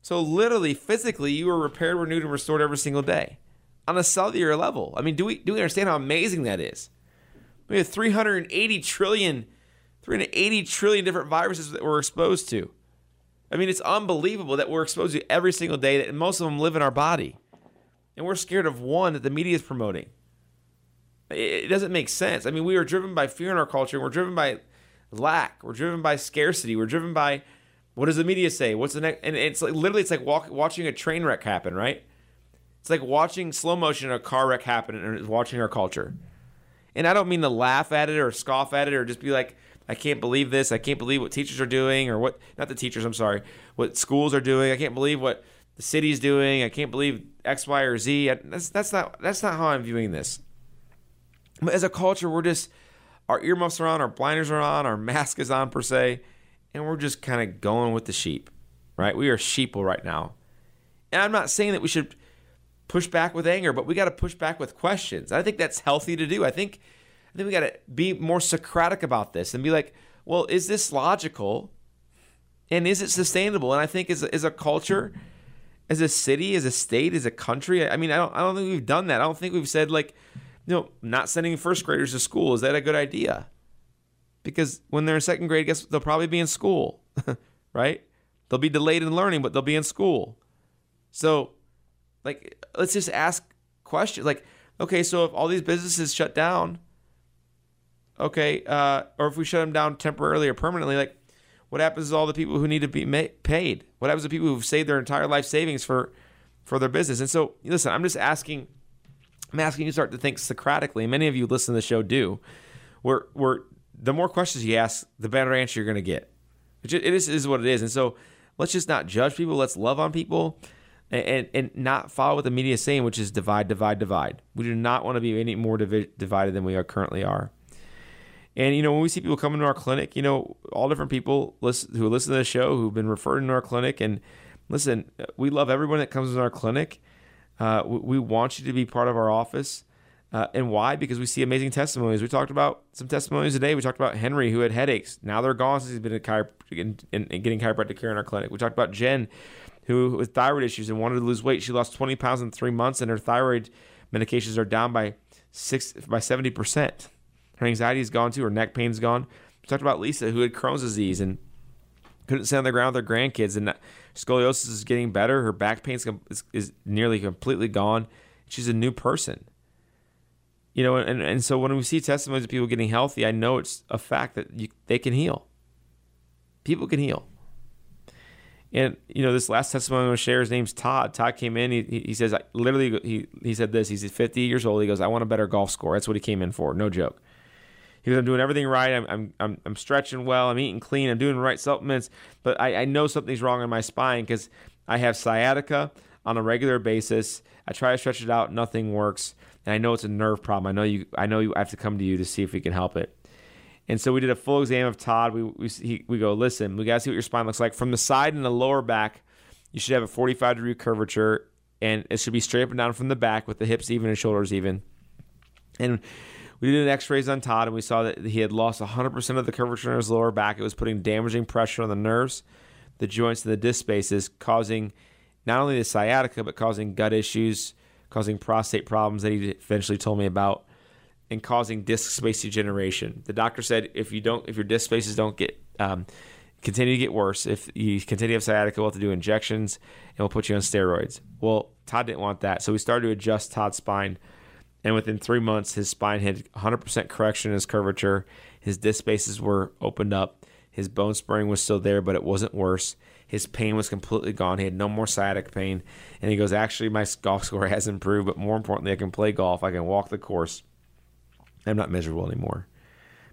So literally, physically, you are repaired, renewed, and restored every single day on a cellular level. I mean, do we do we understand how amazing that is? We have 380 trillion 380 trillion different viruses that we're exposed to. I mean, it's unbelievable that we're exposed to every single day, that most of them live in our body. And we're scared of one that the media is promoting. It doesn't make sense. I mean, we are driven by fear in our culture. And we're driven by lack. We're driven by scarcity. We're driven by what does the media say? What's the next? And it's like literally, it's like walk, watching a train wreck happen, right? It's like watching slow motion a car wreck happen and it's watching our culture. And I don't mean to laugh at it or scoff at it or just be like, I can't believe this. I can't believe what teachers are doing or what, not the teachers, I'm sorry, what schools are doing. I can't believe what the city's doing. I can't believe X, Y, or Z. That's, that's, not, that's not how I'm viewing this. But as a culture, we're just, our earmuffs are on, our blinders are on, our mask is on per se, and we're just kind of going with the sheep, right? We are sheeple right now. And I'm not saying that we should push back with anger, but we got to push back with questions. I think that's healthy to do. I think I think we got to be more Socratic about this and be like, well, is this logical? And is it sustainable? And I think as as a culture, as a city, as a state, as a country, I mean, I don't, I don't think we've done that. I don't think we've said like, you know, not sending first graders to school is that a good idea? Because when they're in second grade, guess they'll probably be in school, right? They'll be delayed in learning, but they'll be in school. So, like, let's just ask questions. Like, okay, so if all these businesses shut down, okay, uh, or if we shut them down temporarily or permanently, like what happens to all the people who need to be paid? What happens to people who've saved their entire life savings for for their business? And so, listen, I'm just asking, I'm asking you to start to think Socratically. Many of you listen to the show do. Where where the more questions you ask, the better answer you're going to get. It, is, what it is. And so, let's just not judge people. Let's love on people. And, and, not follow what the media is saying, which is divide, divide, divide. We do not want to be any more divi- divided than we are currently are. And you know, when we see people coming to our clinic, you know, all different people listen, who listen to the show who've been referred into our clinic, and listen, we love everyone that comes to our clinic. Uh, we, we, want you to be part of our office. Uh, and why? Because we see amazing testimonies. We talked about some testimonies today. We talked about Henry who had headaches. Now they're gone since he's been in, in, in getting chiropractic care in our clinic. We talked about Jen who with thyroid issues and wanted to lose weight. She lost 20 pounds in three months, and her thyroid medications are down by six by 70 percent. Her anxiety is gone too. Her neck pain's gone. We talked about Lisa, who had Crohn's disease and couldn't sit on the ground with her grandkids, and scoliosis is getting better. Her back pain is, is nearly completely gone. She's a new person. You know, and, and so when we see testimonies of people getting healthy, I know it's a fact that you, they can heal. People can heal. And you know, this last testimony I'm going to share, his name's Todd. Todd came in. He, he says, literally, he, he said this. He's 50 years old. He goes, I want a better golf score. That's what he came in for. No joke. He goes, I'm doing everything right. I'm, I'm, I'm, I'm stretching well. I'm eating clean. I'm doing the right supplements. But I, I know something's wrong in my spine because I have sciatica on a regular basis. I try to stretch it out. Nothing works. And I know it's a nerve problem. I know you. I know you. I have to come to you to see if we can help it. And so we did a full exam of Todd. We we, he, we go, listen, we got to see what your spine looks like from the side and the lower back. You should have a 45 degree curvature, and it should be straight up and down from the back with the hips even and shoulders even. And we did an X-rays on Todd, and we saw that he had lost 100% of the curvature in his lower back. It was putting damaging pressure on the nerves, the joints, and the disc spaces, causing not only the sciatica but causing gut issues, causing prostate problems that he eventually told me about, and causing disc space degeneration. The doctor said if you don't, if your disc spaces don't get um, continue to get worse, if you continue to have sciatica, we'll have to do injections and we'll put you on steroids. Well, Todd didn't want that, so we started to adjust Todd's spine and within three months, his spine had 100% correction in his curvature. His disc spaces were opened up. His bone spurring was still there, but it wasn't worse. His pain was completely gone. He had no more sciatic pain. And he goes, Actually, my golf score has improved, but more importantly, I can play golf. I can walk the course. I'm not miserable anymore.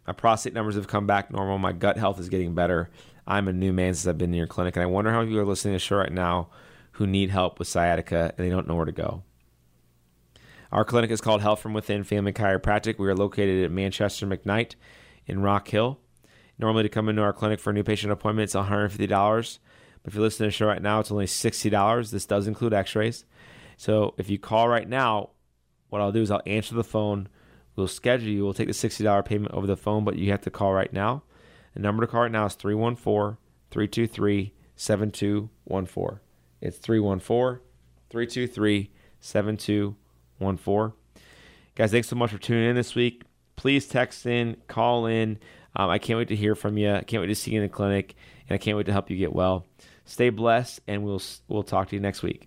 My prostate numbers have come back normal. My gut health is getting better. I'm a new man since I've been in your clinic. And I wonder how you are listening to the show right now who need help with sciatica and they don't know where to go. Our clinic is called Health from Within Family Chiropractic. We are located at Manchester McKnight in Rock Hill. Normally, to come into our clinic for a new patient appointment, it's $150. But if you're listening to the show right now, it's only $60. This does include x rays. So if you call right now, what I'll do is I'll answer the phone. We'll schedule you. We'll take the $60 payment over the phone, but you have to call right now. The number to call right now is 314 323 7214. It's 314 323 7214 one four. Guys, thanks so much for tuning in this week. Please text in, call in. Um, I can't wait to hear from you. I can't wait to see you in the clinic, and I can't wait to help you get well. Stay blessed, and we'll we'll talk to you next week.